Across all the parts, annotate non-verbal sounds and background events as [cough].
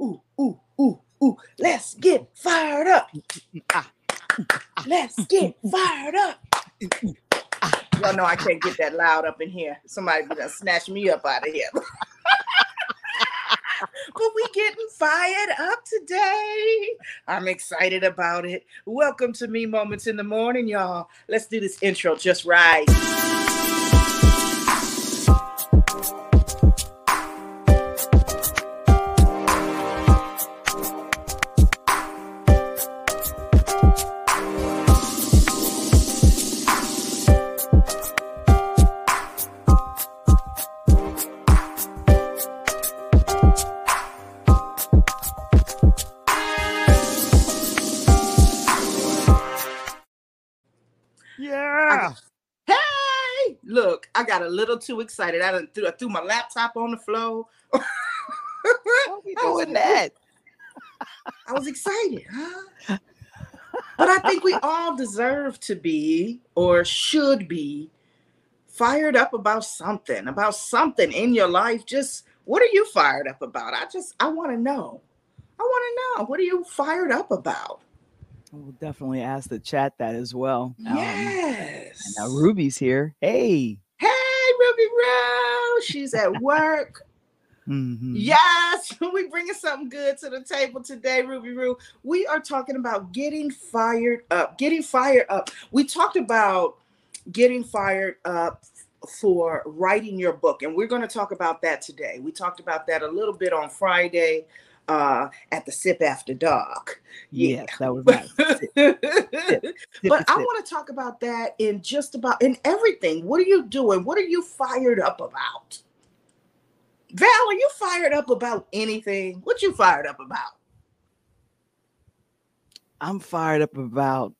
ooh, ooh, ooh, ooh. Let's get fired up. Let's get fired up. Y'all know I can't get that loud up in here. Somebody gonna snatch me up out of here. [laughs] but we getting fired up today. I'm excited about it. Welcome to Me Moments in the Morning, y'all. Let's do this intro just right. A little too excited. I done threw, I threw my laptop on the floor. Why [laughs] we doing that? I was excited, huh? But I think we all deserve to be or should be fired up about something, about something in your life. Just what are you fired up about? I just I want to know. I want to know. What are you fired up about? We'll definitely ask the chat that as well. Um, Yes. and now Ruby's here. Hey. Ruby Rose. She's at work. Mhm. Yes, [laughs] we bringing something good to the table today, Ruby Roo. We are talking about getting fired up. Getting fired up. We talked about getting fired up for writing your book, and we're going to talk about that today. We talked about that a little bit on Friday uh, at the Sip After Dark. Yeah. Yes, that was nice. [laughs] Sip, but sip, I want to talk about that in just about in everything. What are you doing? What are you fired up about? Val, are you fired up about anything? What you fired up about? I'm fired up about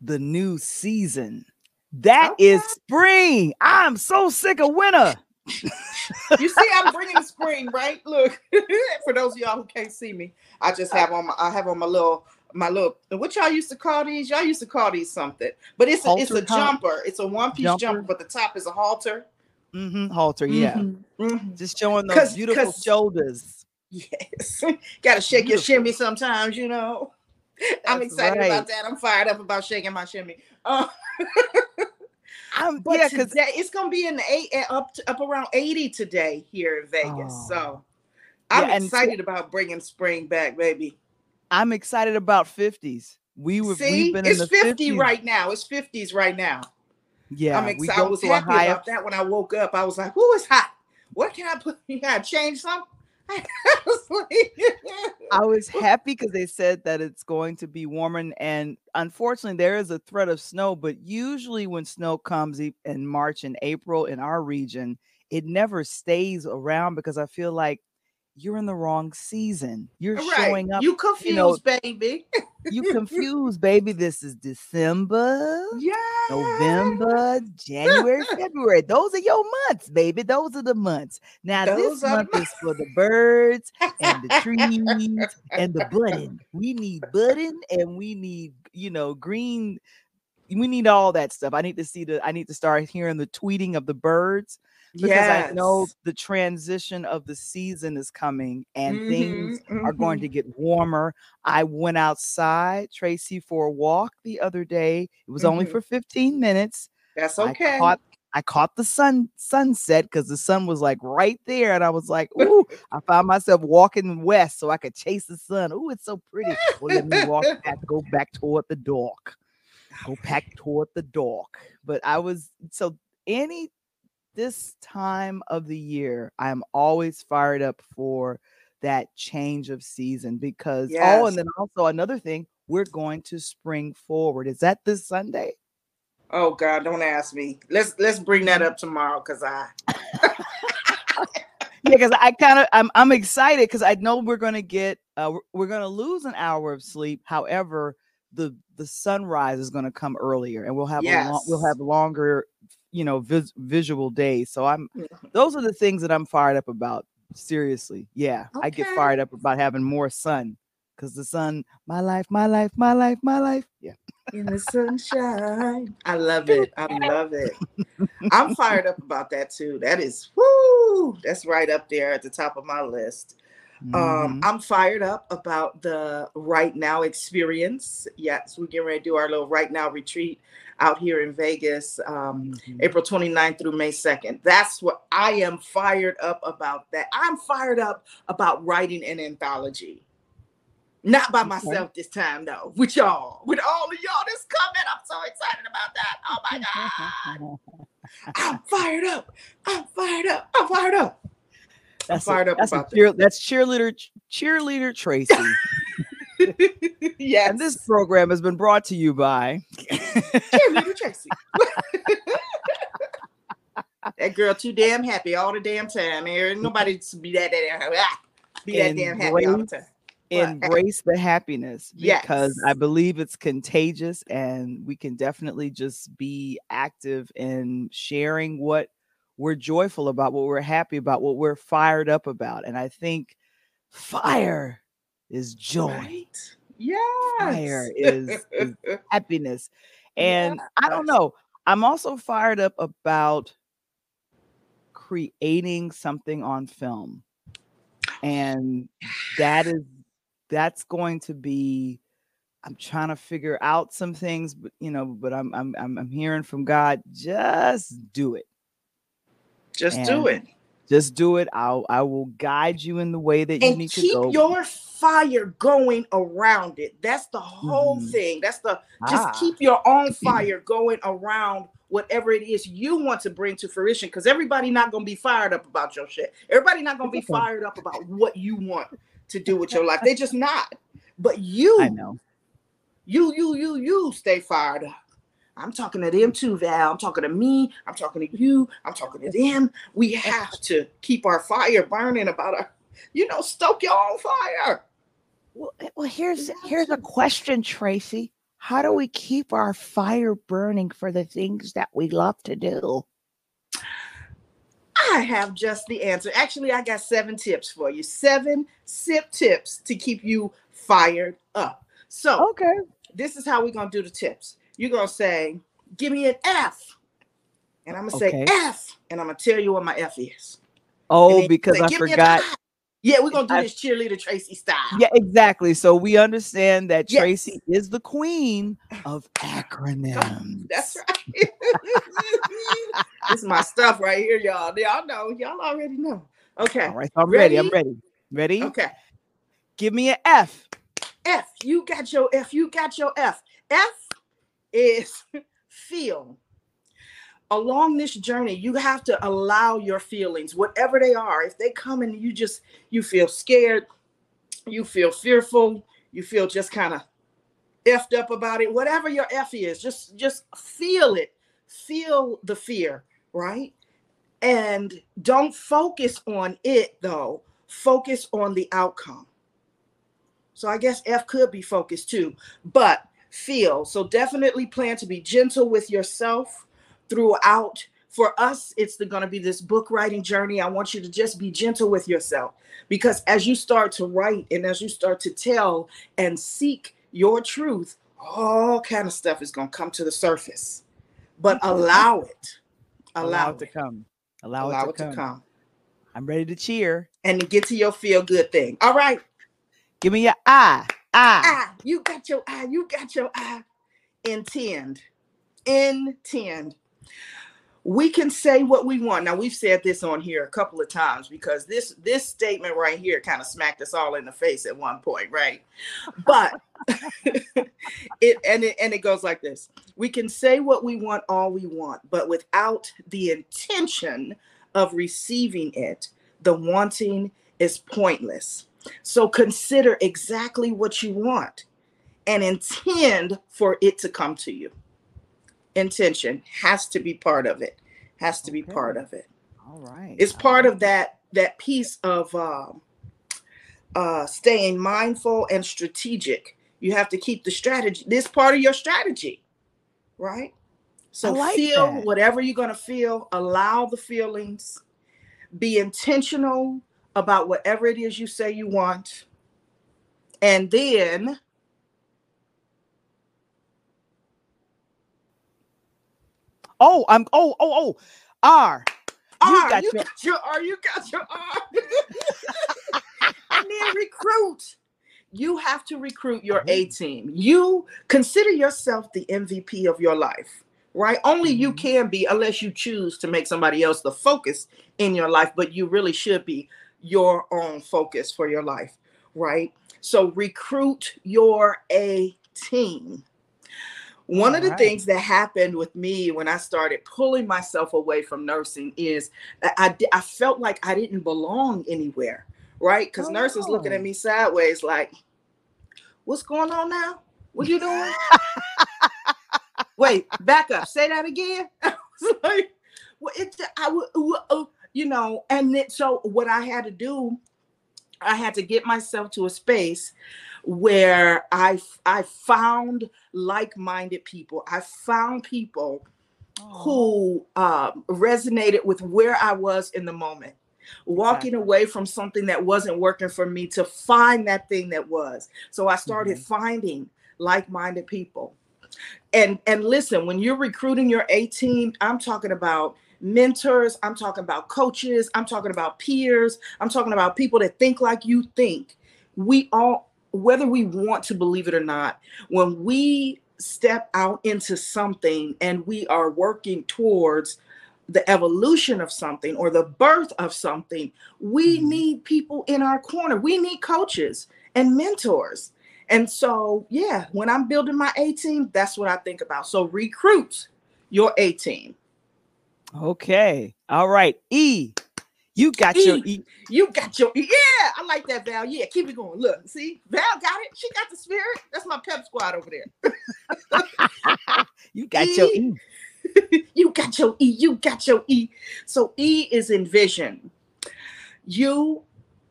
the new season. That is Okay. spring. I'm so sick of winter. [laughs] You see, I'm bringing spring, right? Look, [laughs] for those of y'all who can't see me, I just have on my I have on my little my little what y'all used to call these? Y'all used to call these something, but it's a, it's a top? jumper. It's a one piece Jumper? jumper, but the top is a halter. hmm Halter, yeah. Mhm, mhm. Just showing those 'Cause- beautiful 'cause- shoulders. Yes, [laughs] got to shake your shimmy sometimes, you know. [laughs] I'm excited right. about that. I'm fired up about shaking my shimmy. Uh, I'm but yeah, because it's gonna be in the eight up to, up around 80 today here in Vegas. Oh. So I'm Yeah, excited about bringing spring back, baby. I'm excited about 50s. We were See, we've been in it's the 50 50s. right now. It's 50s right now. Yeah, I'm excited. I was happy about that when I woke up. I was like, "Who is hot? What can I put? [laughs] You gotta change something." [laughs] I was like- I was happy because they said that it's going to be warmer, and, and unfortunately, there is a threat of snow. But usually, when snow comes in March and April in our region, it never stays around because I feel like you're in the wrong season. You're right. showing up. You confused, know, baby. You confused, baby. This is December, Yeah. November, January, February. Those are your months, baby. Those are the months. Now, Those this month is for the birds and the trees [laughs] and the budding. We need budding and we need, you know, green. We need all that stuff. I need to see the, I need to start hearing the tweeting of the birds because I know the transition of the season is coming and things Mhm, are going to get warmer. I went outside, Tracy, for a walk the other day. It was only Mhm. for 15 minutes. That's I okay. caught I caught the sun sunset because the sun was like right there, and I was like, "Ooh!" [laughs] I found myself walking west so I could chase the sun. Ooh, it's so pretty. Well, let me walk back, go back toward the dock, go [sighs] back toward the dock. But I was so any this time of the year, I'm always fired up for that change of season because oh, and then also another thing, we're going to spring forward. Is that this Sunday? Oh God, don't ask me. Let's let's bring that up tomorrow because I [laughs] yeah, because I kind of I'm I'm excited because I know we're gonna get uh we're- we're gonna lose an hour of sleep. However, the the sunrise is gonna come earlier, and we'll have a long, we'll have longer, you know, vis- visual days. So I'm those are the things that I'm fired up about. Seriously, yeah, I get fired up about having more sun because the sun, my life, my life, my life, my life. Yeah, in the sunshine. I [laughs] love it. I love it. [laughs] I'm fired up about that too. That is whoo. That's right up there at the top of my list. Um, Mhm. I'm fired up about the Write NOW Experience. Yes, we're getting ready to do our little Write NOW retreat out here in Vegas, um, Mhm. April 29th through May 2nd. That's what I am fired up about. That I'm fired up about writing an anthology. Not by myself this time, though. With y'all, with all of y'all that's coming. I'm so excited about that. Oh my God. I'm [laughs] fired up. I'm fired up. I'm fired up. That's a- fired up that's a about that. that's cheerleader cheerleader Tracy. [laughs] yes. [laughs] and this program has been brought to you by Cheerleader Tracy. [laughs] that girl too damn happy all the damn time. Ain't nobody to be that damn ah, be that damn happy all the time. Embrace the happiness because I believe it's contagious and we can definitely just be active in sharing what we're joyful about, what we're happy about, what we're fired up about. And I think fire is joy. Right? Yes. Fire is- is [laughs] happiness. And I don't know. I'm also fired up about creating something on film. And that is that's going to be I'm trying to figure out some things, but you know, but I'm I'm I'm, I'm hearing from God, just do it. Just do it. Just do it. I'll I will guide you in the way that you And need to keep go. your fire going around it. That's the whole Mhm. thing. That's the just Ah, keep your own [clears throat] fire going around whatever it is you want to bring to fruition because everybody not going to be fired up about your shit everybody not going to be [laughs] fired up about what you want to do with your life [laughs] they just not but you I know. you you you you stay fired up i'm talking to them too val i'm talking to me i'm talking to you i'm talking to them we have to keep our fire burning about our you know stoke your own fire Well, eh, well here's here's a question, Tracy. How do we keep our fire burning for the things that we love to do? I have just the answer. Actually, I got seven tips for you. Seven sip tips to keep you fired up. So, Okay. this is how we're going to do the tips. You're going to say, Give me an F. And I'm going to say F. And I'm going to tell you what my F is. Oh, because say, I "Give me an forgot. Yeah, we're going to do I- this cheerleader Tracy style. Yeah, exactly. So we understand that Yes. Tracy is the queen of acronyms. That's right. [laughs] this is my stuff right here, y'all. Y'all know. Y'all already know. Okay. All right, so I'm ready. I'm Ready? ready. Ready? Okay. Give me an F. F, you got your F, you got your F. F is feel. Along this journey, you have to allow your feelings, whatever they are. If they come and you just you feel scared, you feel fearful, you feel just kind of effed up about it, whatever your F is, just just feel it. Feel the fear, right? And don't focus on it though. Focus on the outcome. So I guess F could be focused too, but feel. So definitely plan to be gentle with yourself throughout. For us, it's going to be this book writing journey. I want you to just be gentle with yourself because as you start to write and as you start to tell and seek your truth, all kind of stuff is going to come to the surface. But allow it. Allow, it to come. Allow, Allow it, to, come. come. I'm ready to cheer. And to get to your feel good thing. All right. Give me your I. I. eye. You got your eye. You got your eye. Intend. Intend. We can say what we want. Now we've said this on here a couple of times because this this statement right here kind of smacked us all in the face at one point, right? But [laughs] it and it and it goes like this. We can say what we want all we want, but without the intention of receiving it, the wanting is pointless. So consider exactly what you want and intend for it to come to you. Intention has to be part of it. Has to be Okay. part of it. All right. It's part right. of that that piece of um, uh, staying mindful and strategic. You have to keep the strategy. This part of your strategy, right? So like feel that. whatever you're gonna feel. Allow the feelings. Be intentional about whatever it is you say you want, and then Oh, I'm oh, oh, oh. R. You R, got you your- got your R, you got your R. [laughs] I need you have to recruit your A team. You consider yourself the MVP of your life, right? Only you Mhm. can be, unless you choose to make somebody else the focus in your life, but you really should be your own focus for your life, right? So recruit your A team. One of the Alright. things that happened with me when I started pulling myself away from nursing is I, I felt like I didn't belong anywhere, right? Because Oh, nurses looking at me sideways, like, "What's going on now? What are you doing?" [laughs] Wait, back up. Say that again. [laughs] I was like, well, it, I would, uh, you know, and then, so what I had to do, I had to get myself to a space where I I found like-minded people. I found people who um, resonated with where I was in the moment. Walking Exactly. away from something that wasn't working for me to find that thing that was. So I started finding like-minded people. And and listen, when you're recruiting your A team, I'm talking about mentors, I'm talking about coaches, I'm talking about peers, I'm talking about people that think like you think. We all whether we want to believe it or not, when we step out into something and we are working towards the evolution of something or the birth of something, we Mhm. need people in our corner. We need coaches and mentors. And so, yeah, when I'm building my A team, that's what I think about. So recruit your A team. Okay. All right. E. You got your E. E. You got your E. yeah. I like that Val. Yeah, keep it going. Look, see, Val got it. She got the spirit. That's my pep squad over there. [laughs] You got your E. E. [laughs] you got your E. You got your E. So E is envision. You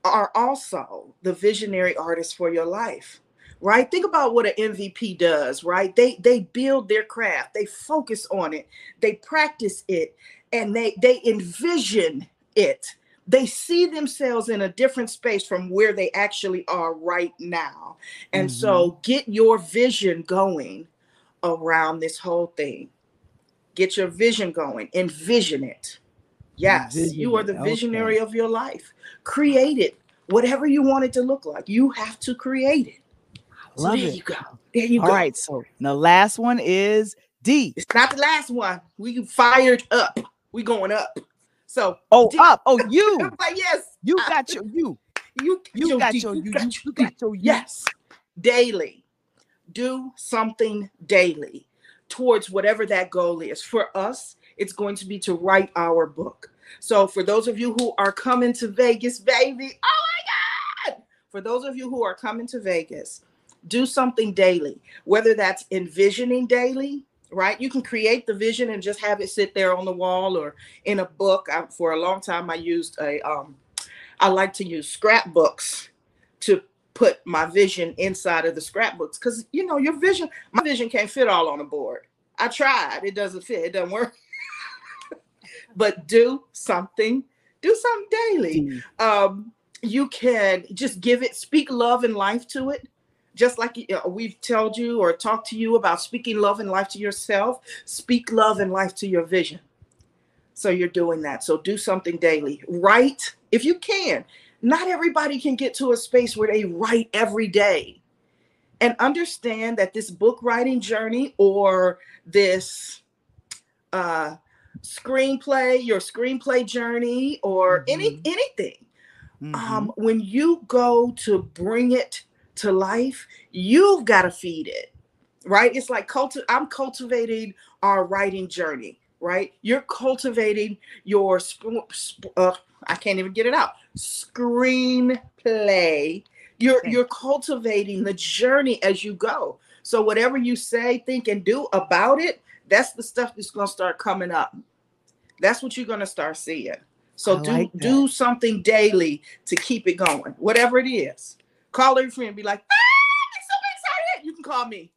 are also the visionary artist for your life. Right? Think about what an MVP does, right? They they build their craft, they focus on it, they practice it, and they they envision it. They see themselves in a different space from where they actually are right now. And so mm-hmm. get your vision going around this whole thing. Get your vision going. Envision it. Yes, Envision you are the Okay. visionary of your life. Create it. Whatever you want it to look like, you have to create it. So Love there it. you go. There you All go. right. So the last one is D. It's not the last one. We fired up. We going up. So Oh, D- up. Oh, you. [laughs] I'm like, yes, You got your you. you, You got D, your you. You, got you got your you. Yes, daily. Do something daily towards whatever that goal is. For us, it's going to be to write our book. So, for those of you who are coming to Vegas, baby, oh my God! For those of you who are coming to Vegas, do something daily, whether that's envisioning daily, right? You can create the vision and just have it sit there on the wall or in a book. I, for a long time, I used a, um, I like to use scrapbooks to put my vision inside of the scrapbooks because you know your vision my vision can't fit all on a board i tried it doesn't fit it doesn't work [laughs] but do something do something daily D. um you can just give it speak love and life to it just like uh, we've told you or talked to you about speaking love and life to yourself speak love and life to your vision so you're doing that so do something daily write if you can not everybody can get to a space where they write every day and understand that this book writing journey or this uh screenplay your screenplay journey or any Mhm. anything Mhm. um when you go to bring it to life you've got to feed it right? It's like culti- i'm cultivating our writing journey right? You're cultivating your sp- sp- uh, i can't even get it out screenplay. You're Okay. you're cultivating the journey as you go. So whatever you say think and do about it that's the stuff that's going to start coming up. That's what you're going to start seeing. So I do like do something daily to keep it going whatever it is call every friend and be like ah, i'm so excited you can call me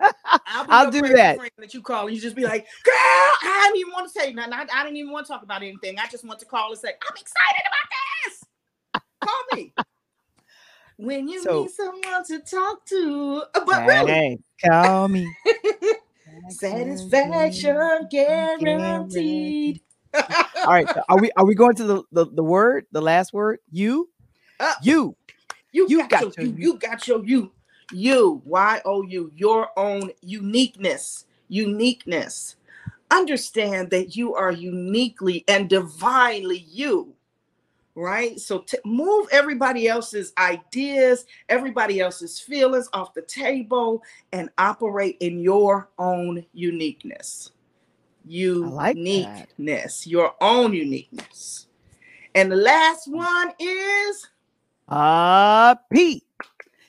[laughs] I'll, I'll do that. that you call and you just be like girl i didn't even want to say nothing I, I didn't even want to talk about anything i just want to call and say i'm excited about this call me [laughs] when you So- need someone to talk to Uh, but really Hey, call me. [laughs] satisfaction guaranteed All right. so Are we are we going to the, the, the word, the last word? You? Up. You. You, You got, got your, your you, you. you got your you. You, Y O U, your own uniqueness. Uniqueness. Understand that you are uniquely and divinely you. Right? So t- move everybody else's ideas, everybody else's feelings off the table and operate in your own uniqueness. like. Uniqueness, your own uniqueness. And the last one is Uh P.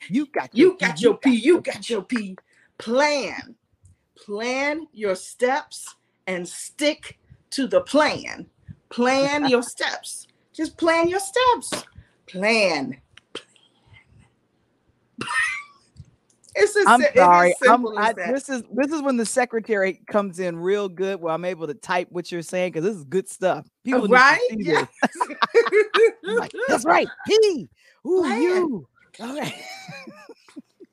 You got you P, got your P, you got your P. Plan. Plan your steps and stick to the plan. Plan your [laughs] steps. Just plan your steps. Plan. [laughs] It's as I'm si- it is sorry. I'm, simple I, that. this is this is when the secretary comes in real good, where I'm able to type what you're saying because this is good stuff. People need right? see Yeah. [laughs] like, That's right. P. Ooh, Plan. you. All right. [laughs]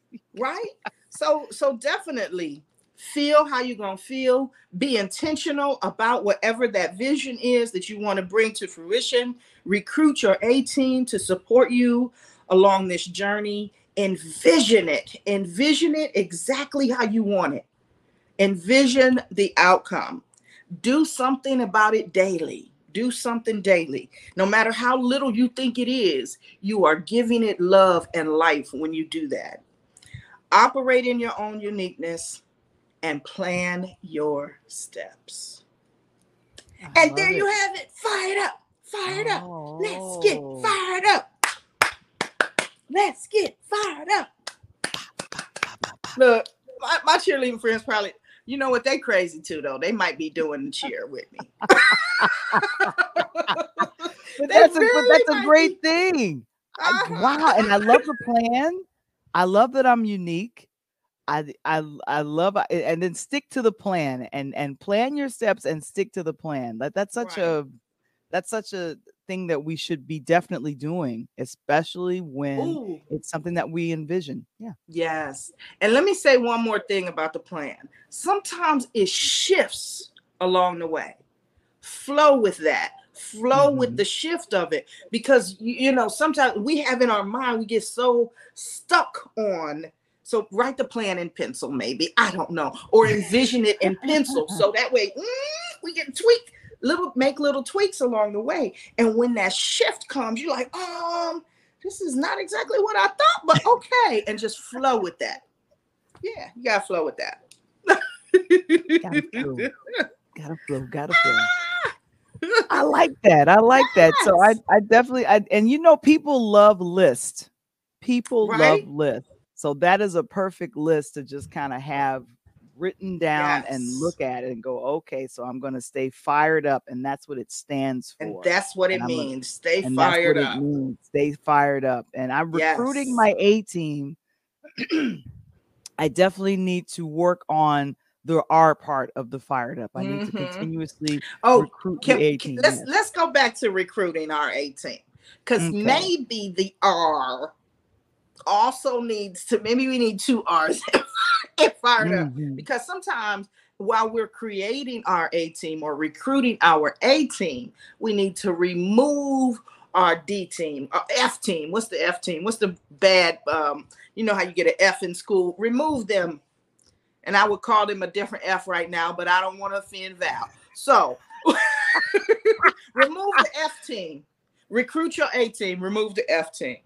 [laughs] right. So so definitely feel how you're going to feel. Be intentional about whatever that vision is that you want to bring to fruition. Recruit your a team to support you along this journey. Envision it. Envision it exactly how you want it. Envision the outcome. Do something about it daily do something daily. No matter how little you think it is you are giving it love and life when you do that. Operate in your own uniqueness and plan your steps. I and there love you it. have it. Fired up. Fired up. Let's get Oh. fired up. Let's get fired up. Look my, my cheerleading friends probably you know what they crazy too though they might be doing the cheer with me [laughs] But that's a but that's a great thing. I, Uh-huh. wow, and I love the plan. I love that I'm unique. I I I love and then stick to the plan and and plan your steps and stick to the plan. That that's such Right. a that's such a thing that we should be definitely doing, especially when Ooh. it's something that we envision. Yeah. Yes. And let me say one more thing about the plan. Sometimes it shifts along the way. Flow with that. Flow with Mhm. the shift of it because you, you know sometimes we have in our mind we get so stuck on so write the plan in pencil maybe I don't know or envision it in pencil so that way mm, we can tweak little make little tweaks along the way and when that shift comes you're like um this is not exactly what I thought, but [laughs] okay, and just flow with that. Yeah, you gotta flow with that. Gotta flow. [laughs] Gotta flow, gotta flow. I like that. I like that. So I I definitely I and you know people love list. People Right? love list. So that is a perfect list to just kind of have written down and look at it and go, okay, so I'm going to stay fired up and that's what it stands for. and that's what it I'm a- means. Stay and fired up. what it means. Stay fired up. And I'm recruiting Yes. my A team. [clears throat] I definitely need to work on the R part of the fired up. I need to Mhm. continuously Oh, recruit can, the A team. let's yes. let's go back to recruiting our 18 because Okay. maybe the R also needs to maybe we need two R's [laughs] and fired up Mhm. because sometimes while we're creating our A team or recruiting our A team, we need to remove our D team, our F team. What's the F team? What's the bad? Um, you know how you get an F in school? Remove them. And I would call them a different F right now, but I don't want to offend Val. So [laughs] remove the F team, recruit your A team, remove the F team.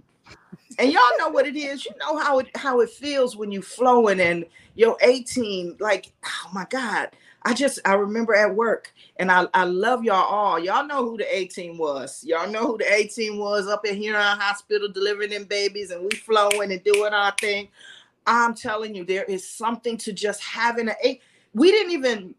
And y'all know what it is. You know how it how it feels when you're flowing and your A team, like, oh my God. I just I remember at work and I, I love y'all all. Y'all know who the A team was. Y'all know who the A team was up in here in our hospital delivering them babies and we flowing and doing our thing. I'm telling you, there is something to just having A. We didn't even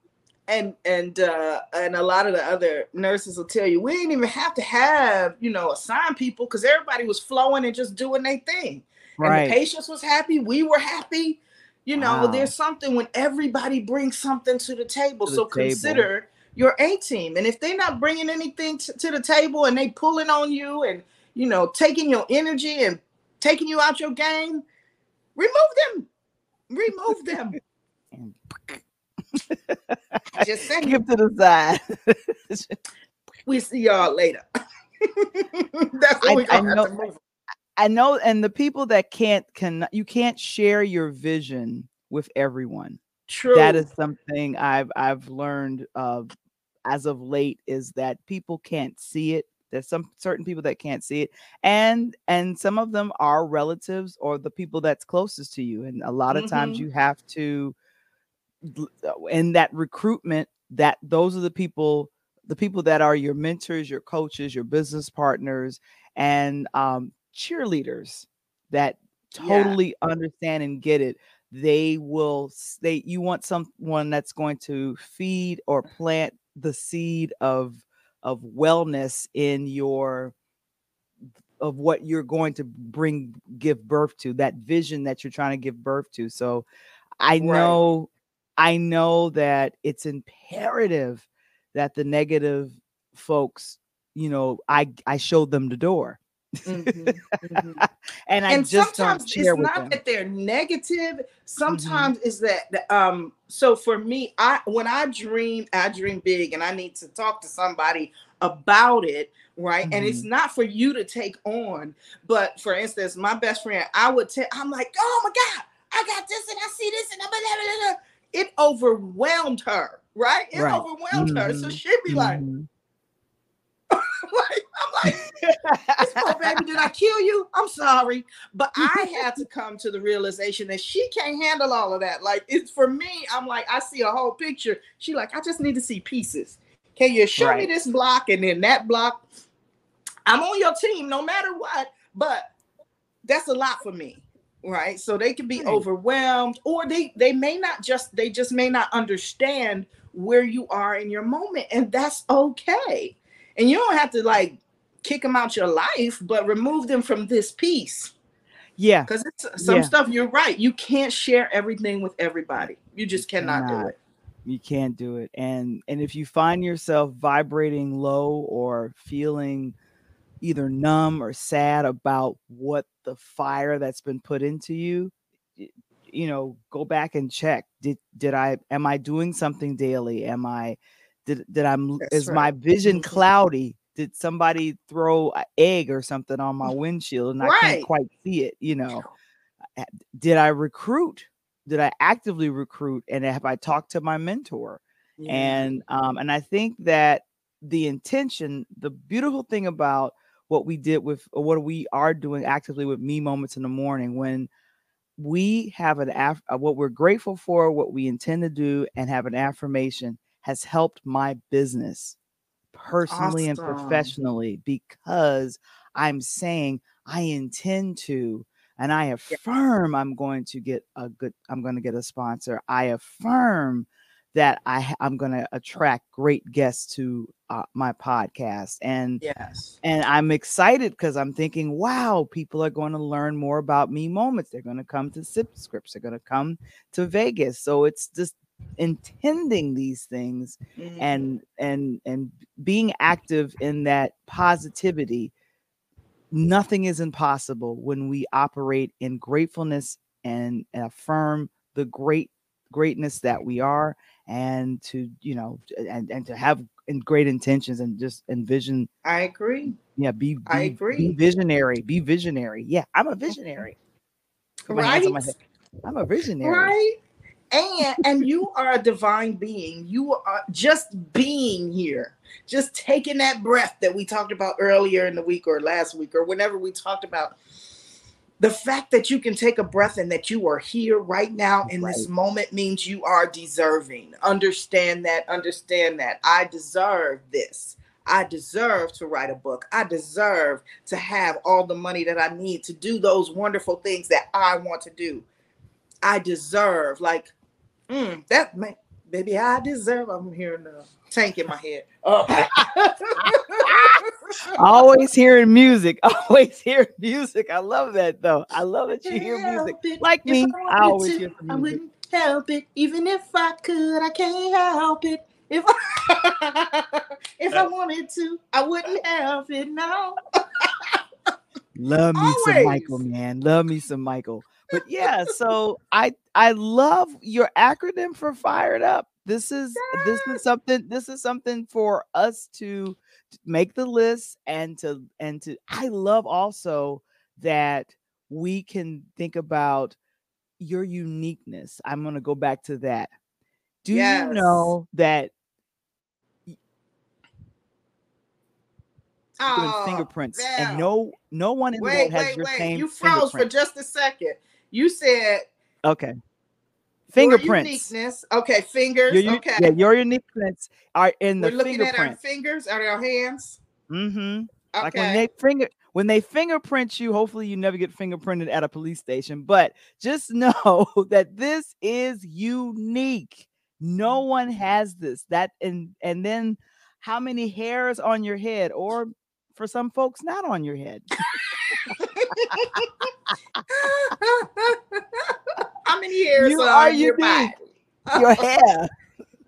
and and uh and a lot of the other nurses will tell you we didn't even have to have you know assigned people because everybody was flowing and just doing their thing and Right. the patients was happy we were happy you know Wow. there's something when everybody brings something to the table To the so table. consider your a team and if they're not bringing anything t- to the table and they pulling on you and you know taking your energy and taking you out your game remove them remove them [laughs] And [laughs] just saying Give to the side. [laughs] we see y'all later [laughs] that's what I- we I know- I know, and the people that can't can you can't share your vision with everyone. True. That is something I've I've learned uh, as of late is that people can't see it. There's some certain people that can't see it, and and some of them are relatives or the people that's closest to you. And a lot of times Mhm. you have to in that recruitment that those are the people the people that are your mentors your coaches your business partners and um, cheerleaders that Yeah. totally understand and get it they will they you want someone that's going to feed or plant the seed of of wellness in your of what you're going to bring give birth to that vision that you're trying to give birth to so i Right. know i know that it's imperative that the negative folks you know i i showed them the door Mhm, mhm. [laughs] and i and sometimes it's not them Mm-hmm. that they're negative sometimes it's that um so for me i when i dream i dream big and i need to talk to somebody about it right and it's Mhm. not for you to take on but for instance my best friend i would tell i'm like oh my god i got this and i see this and blah, blah, blah, blah. It overwhelmed her right it Right. overwhelmed her so Mhm. she'd be like, Mhm. [laughs] like i'm like poor baby, did I kill you? I'm sorry. But I had to come to the realization that she can't handle all of that. Like it's for me, I'm like, I see a whole picture. She like, I just need to see pieces. Can you show me this block and then that block? I'm on your team no matter what, but that's a lot for me. Right. So they can be Right. overwhelmed, or they they may not just they just may not understand where you are in your moment, and that's okay. And you don't have to like kick them out your life, but remove them from this piece. yeah Because it's some Yeah. stuff you're right. You can't share everything with everybody. You just cannot do it. you can't do it and and if you find yourself vibrating low or feeling either numb or sad about what the fire that's been put into you you know go back and check did did i am i doing something daily am i did did i'm That's is my vision Mhm. cloudy did somebody throw an egg or something on my windshield and i can't quite see it you know did I recruit? Did I actively recruit? And have I talked to my mentor? Yeah. And um, and I think that the intention, the beautiful thing about what we did with or what we are doing actively with me moments in the morning when we have an af- uh, what we're grateful for, what we intend to do, and have an affirmation has helped my business personally and professionally because I'm saying I intend to and I affirm I'm going to get a good I'm going to get a sponsor. I affirm that I I'm going to attract great guests to uh, my podcast and yes. and I'm excited because I'm thinking, wow, people are going to learn more about me moments. They're going to come to Sip Scripts. They're going to come to Vegas. So it's just intending these things Mhm. and and and being active in that positivity. Nothing is impossible when we operate in gratefulness and, and affirm the great greatness that we are and to you know and and to have great intentions and just envision I agree. yeah, be, be I Be agree. visionary. Be visionary. Yeah, I'm a mm-hmm. visionary. Put my hands on my Right? I'm a visionary. Right? And and you are a divine being. You are just being here, just taking that breath that we talked about earlier in the week or last week or whenever we talked about the fact that you can take a breath and that you are here right now in this moment means you are deserving. Understand that, understand that. I deserve this. I deserve to write a book. I deserve to have all the money that I need to do those wonderful things that I want to do. I deserve, like, mm, that man, baby, I deserve. I'm hearing the tank in my head. Uh, [laughs] [laughs] Always hearing music. [laughs] Always hearing music. I love that though. I love that you hear music. Like me, I I always to, hear the I music. wouldn't help it. Even if I could, I can't help it. If I, [laughs] if I wanted to, I wouldn't help it. No. Love me some Michael, man. Love me some Michael. But yeah, so I I love your acronym for fired up. This is this is something this is something for us to make the list and to and to I love also that we can think about your uniqueness. I'm going to go back to that. Do Yes. you know that Oh, fingerprints and no no one in the world has wait, your wait. same You froze for just a second. You said okay. Fingerprints. uniqueness. Okay, fingers. Your, okay. yeah, your uniqueness are in the We're looking at our fingers. Are our hands? Mm-hmm. Okay. Like when they finger when they fingerprint you, hopefully you never get fingerprinted at a police station. But just [laughs] know that this is unique. No one has this. That and and then how many hairs on your head, or for some folks, not on your head. [laughs] [laughs] Many hairs You are are your unique. body? Your [laughs] hair.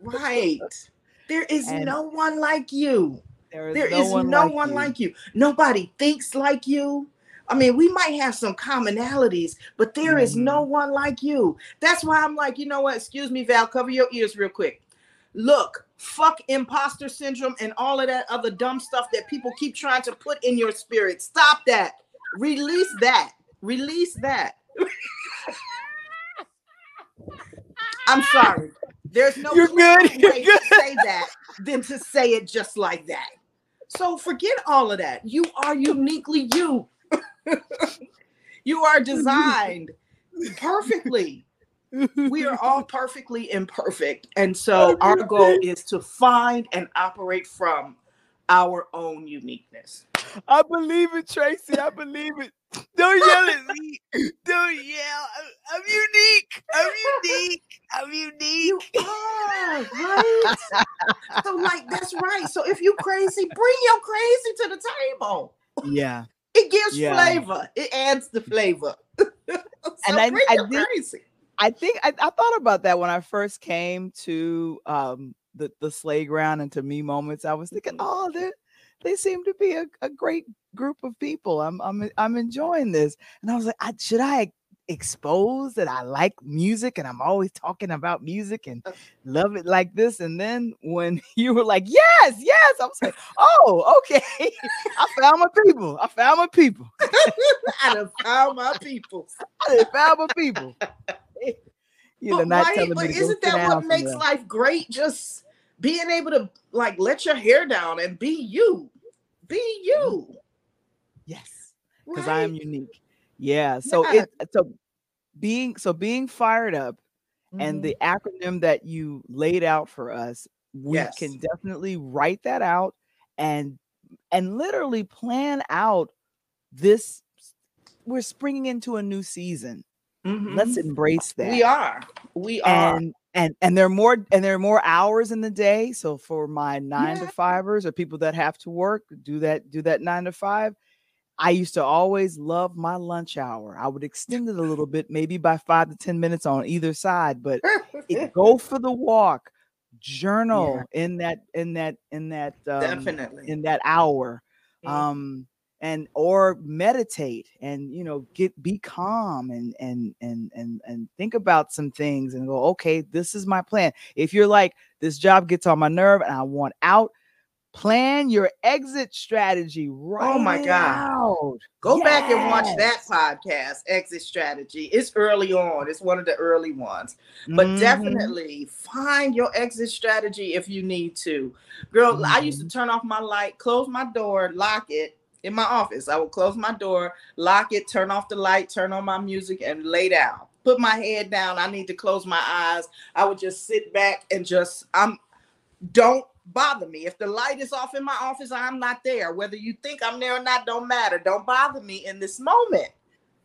Right. There is And- no one like you. There is There no is one no like one you. like you. Nobody thinks like you. I mean, we might have some commonalities, but there is Mm-hmm. no one like you. That's why I'm like, you know what? Excuse me, Val, cover your ears real quick. Look, fuck imposter syndrome and all of that other dumb stuff that people keep trying to put in your spirit. Stop that. Release that. Release that. [laughs] I'm sorry. There's no You're good, you're way good. to say that than to say it just like that. So forget all of that. You are uniquely you. you are designed perfectly. We are all perfectly imperfect. And so oh, our goal is to find and operate from our own uniqueness. I believe it, Tracy. I believe it. Don't yell at me. Don't yell. I'm, I'm unique. I'm unique. I'm unique. You are, right? so, like, that's right. So, if you crazy, bring your crazy to the table. Yeah. It gives Yeah. flavor. It adds the flavor. [laughs] so And I- bring I your did- crazy. I think I, I thought about that when I first came to um the, the Slayground and to me moments. I was thinking, Mhm. oh, they they seem to be a, a great group of people. I'm I'm I'm enjoying this. And I was like, I, should I expose that I like music and I'm always talking about music and Uh. love it like this? And then when [laughs] you were like, yes, yes, I was like, oh, okay. [laughs] I found my people. I found my people. [laughs] I done found my people. I done found my people. You're but not right, but isn't that what makes life great? Just being able to like let your hair down and be you. Be you. Yes, because I am unique. Yeah. So Yeah. it so being so being fired up and Mhm. the acronym that you laid out for us, we Yes. can definitely write that out and and literally plan out this. We're springing into a new season. Let's Mhm. embrace that. we are. We are. and and and there are more and there are more hours in the day so for my nine Yeah. to fivers or people that have to work do that do that nine to five i used to always love my lunch hour i would extend it a little bit maybe by five to ten minutes on either side but it, go for the walk [laughs] journal in that in that in that um, Definitely. in that hour Mhm. um and or meditate and you know get be calm and and and and and think about some things and go okay this is my plan if you're like this job gets on my nerve and i want out plan your exit strategy right Oh my God. out. Go back and watch that podcast, Exit Strategy. It's early on. It's one of the early ones. But Mhm. definitely find your exit strategy if you need to. Girl, I used Mm-hmm. to turn off my light, close my door, lock it in my office. I would close my door, lock it, turn off the light, turn on my music, and lay down. Put my head down. I need to close my eyes. I would just sit back and just, I'm, don't bother me. If the light is off in my office, I'm not there. Whether you think I'm there or not, don't matter. Don't bother me in this moment.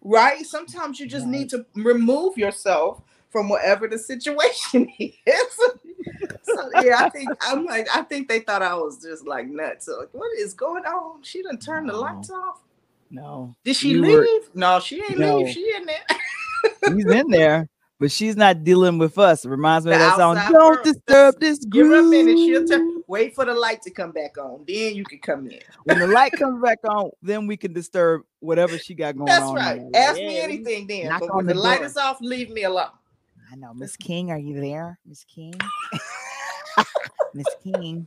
Right? Sometimes you just need to remove yourself from whatever the situation [laughs] is. so yeah, I think I'm like, I think they thought I was just like nuts. So like, what is going on? She done turned the No. lights off. no Did she You leave? were- no, she ain't No. leave. She in there. [laughs] he's in there but she's not dealing with us it reminds me of that song don't world. disturb this Give her a minute. She'll turn. Wait for the light to come back on. Then you can come in. when the light comes back on, then we can disturb whatever she got going That's on. That's right. there. Ask me anything then. knock But on when the the light is off, leave me alone. I know, Miss King. Are you there, Miss King? [laughs] Miss King,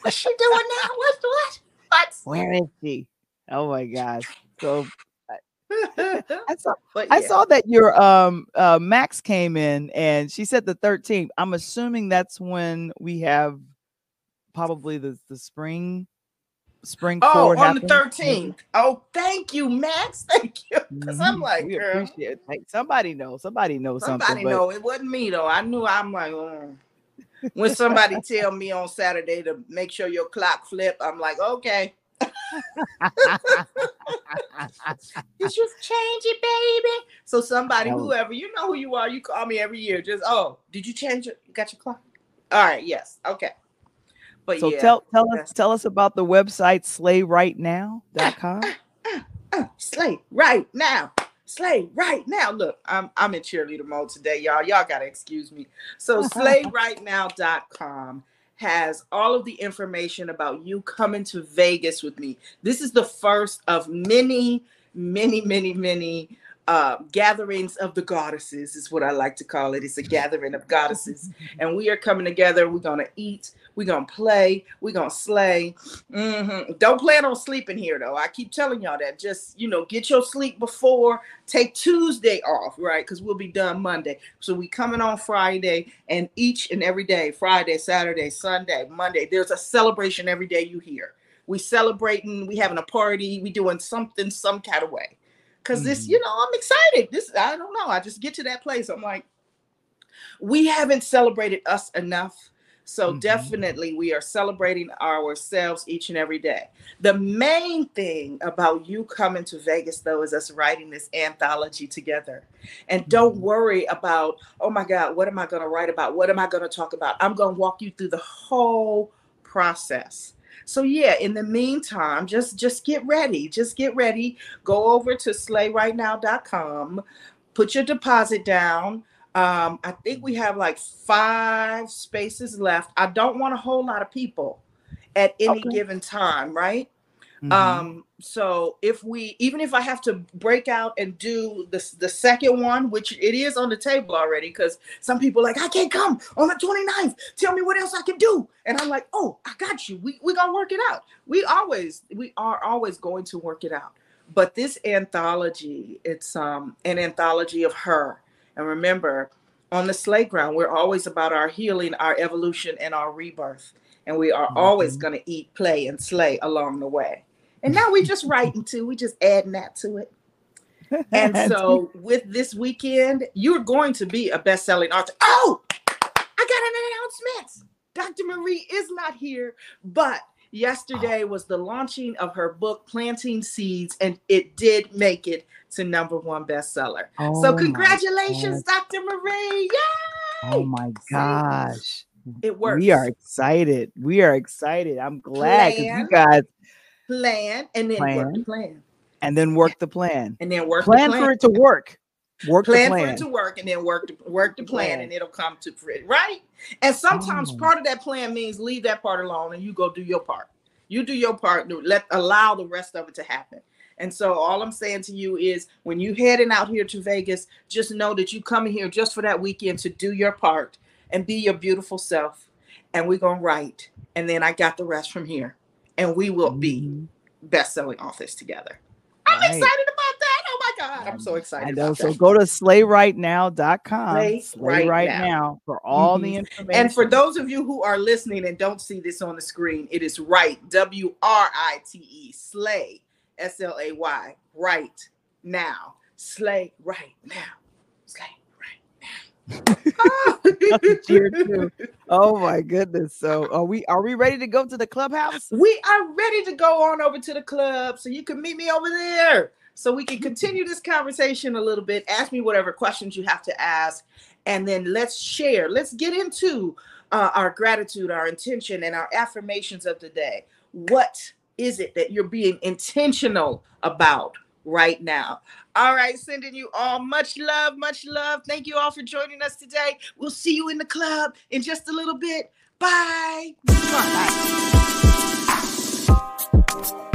What's she doing now? What? What? What? where is she? Oh my gosh! So I [laughs] saw yeah. I saw that your um uh Max came in and she said the 13th. I'm assuming that's when we have probably the the spring spring oh on happen. the 13th oh thank you max [laughs] thank you because mm-hmm. i'm like we girl, appreciate it. somebody know somebody knows somebody something know but... it wasn't me though i knew i'm like oh. when somebody tell me on saturday to make sure your clock flip i'm like okay Did you change it, baby? So somebody, whoever, you know who you are, you call me every year. Just oh, did you change it? You got your clock? All right, yes, okay. But so yeah, tell tell us tell us about the website slaywritenow.com. Uh, [laughs] uh, uh, slay right now. Slay right now. Look, I'm I'm in cheerleader mode today, y'all. Y'all gotta excuse me. So slaywritenow.com has all of the information about you coming to Vegas with me. This is the first of many, many, many, many uh, gatherings of the goddesses, is what I like to call it. It's a gathering of goddesses. [laughs] And we are coming together. We're going to eat. We're going to play. We're going to slay. Mm-hmm. Don't plan on sleeping here, though. I keep telling y'all that. Just, you know, get your sleep before. Take Tuesday off, right? Because we'll be done Monday. So we coming on Friday and each and every day, Friday, Saturday, Sunday, Monday, there's a celebration every day you hear. We celebrating, we having a party, we doing something some kind of way because mm-hmm. this, you know, I'm excited. This, I don't know. I just get to that place. I'm like, we haven't celebrated us enough. So mm-hmm. definitely we are celebrating ourselves each and every day. The main thing about you coming to Vegas though is us writing this anthology together. And don't mm-hmm. worry about, oh my God, what am I going to write about? What am I going to talk about? I'm going to walk you through the whole process. So yeah, in the meantime, just just get ready. Just get ready. Go over to slaywritenow.com, put your deposit down. Um, I think we have like five spaces left. I don't want a whole lot of people at any okay. given time, right? Mm-hmm. Um, so if we even if I have to break out and do the the second one, which it is on the table already, because some people like, I can't come on the 29th. Tell me what else I can do. And I'm like, oh, I got you. We we gonna work it out. We always, we are always going to work it out. But this anthology, it's um an anthology of her. And remember, on the Slayground, we're always about our healing, our evolution, and our rebirth. And we are mm-hmm. always going to eat, play, and slay along the way. And now we're just writing too. We're just adding that to it. And so [laughs] with this weekend, you're going to be a best-selling author. Oh, I got an announcement. Dr. Marie is not here, but yesterday was the launching of her book planting seeds and it did make it to number one bestseller oh so congratulations dr marie Yay! oh my gosh it works we are excited we are excited i'm glad because you guys plan, and then plan. work the plan. And then work the plan. And then work plan, the plan. for it to work. Work plan, plan, for it to work, and then work the work the plan, plan. and it'll come to fruition, right? And sometimes oh. part of that plan means leave that part alone and you go do your part. You do your part. Let allow the rest of it to happen. And so all I'm saying to you is when you heading out here to Vegas, just know that you coming here just for that weekend to do your part and be your beautiful self. And we're gonna write. And then I got the rest from here and we will be mm-hmm. best-selling authors together. I'm right. excited. Oh my God. I'm so excited. I know. so go to slaywritenow.com. Slay, slay right, right now. now. for all mm-hmm. the information. And for those of you who are listening and don't see this on the screen, it is write. W R I T E. Slay. S L A Y. Right now. Slay right now. Slay [laughs] cheer too. [laughs] Oh my goodness. So are we are we ready to go to the clubhouse? We are ready to go on over to the club. So you can meet me over there. So we can continue this conversation a little bit. Ask me whatever questions you have to ask. And then let's share. Let's get into uh, our gratitude, our intention, and our affirmations of the day. What is it that you're being intentional about right now? All right, sending you all much love, much love. Thank you all for joining us today. We'll see you in the club in just a little bit. Bye. Bye.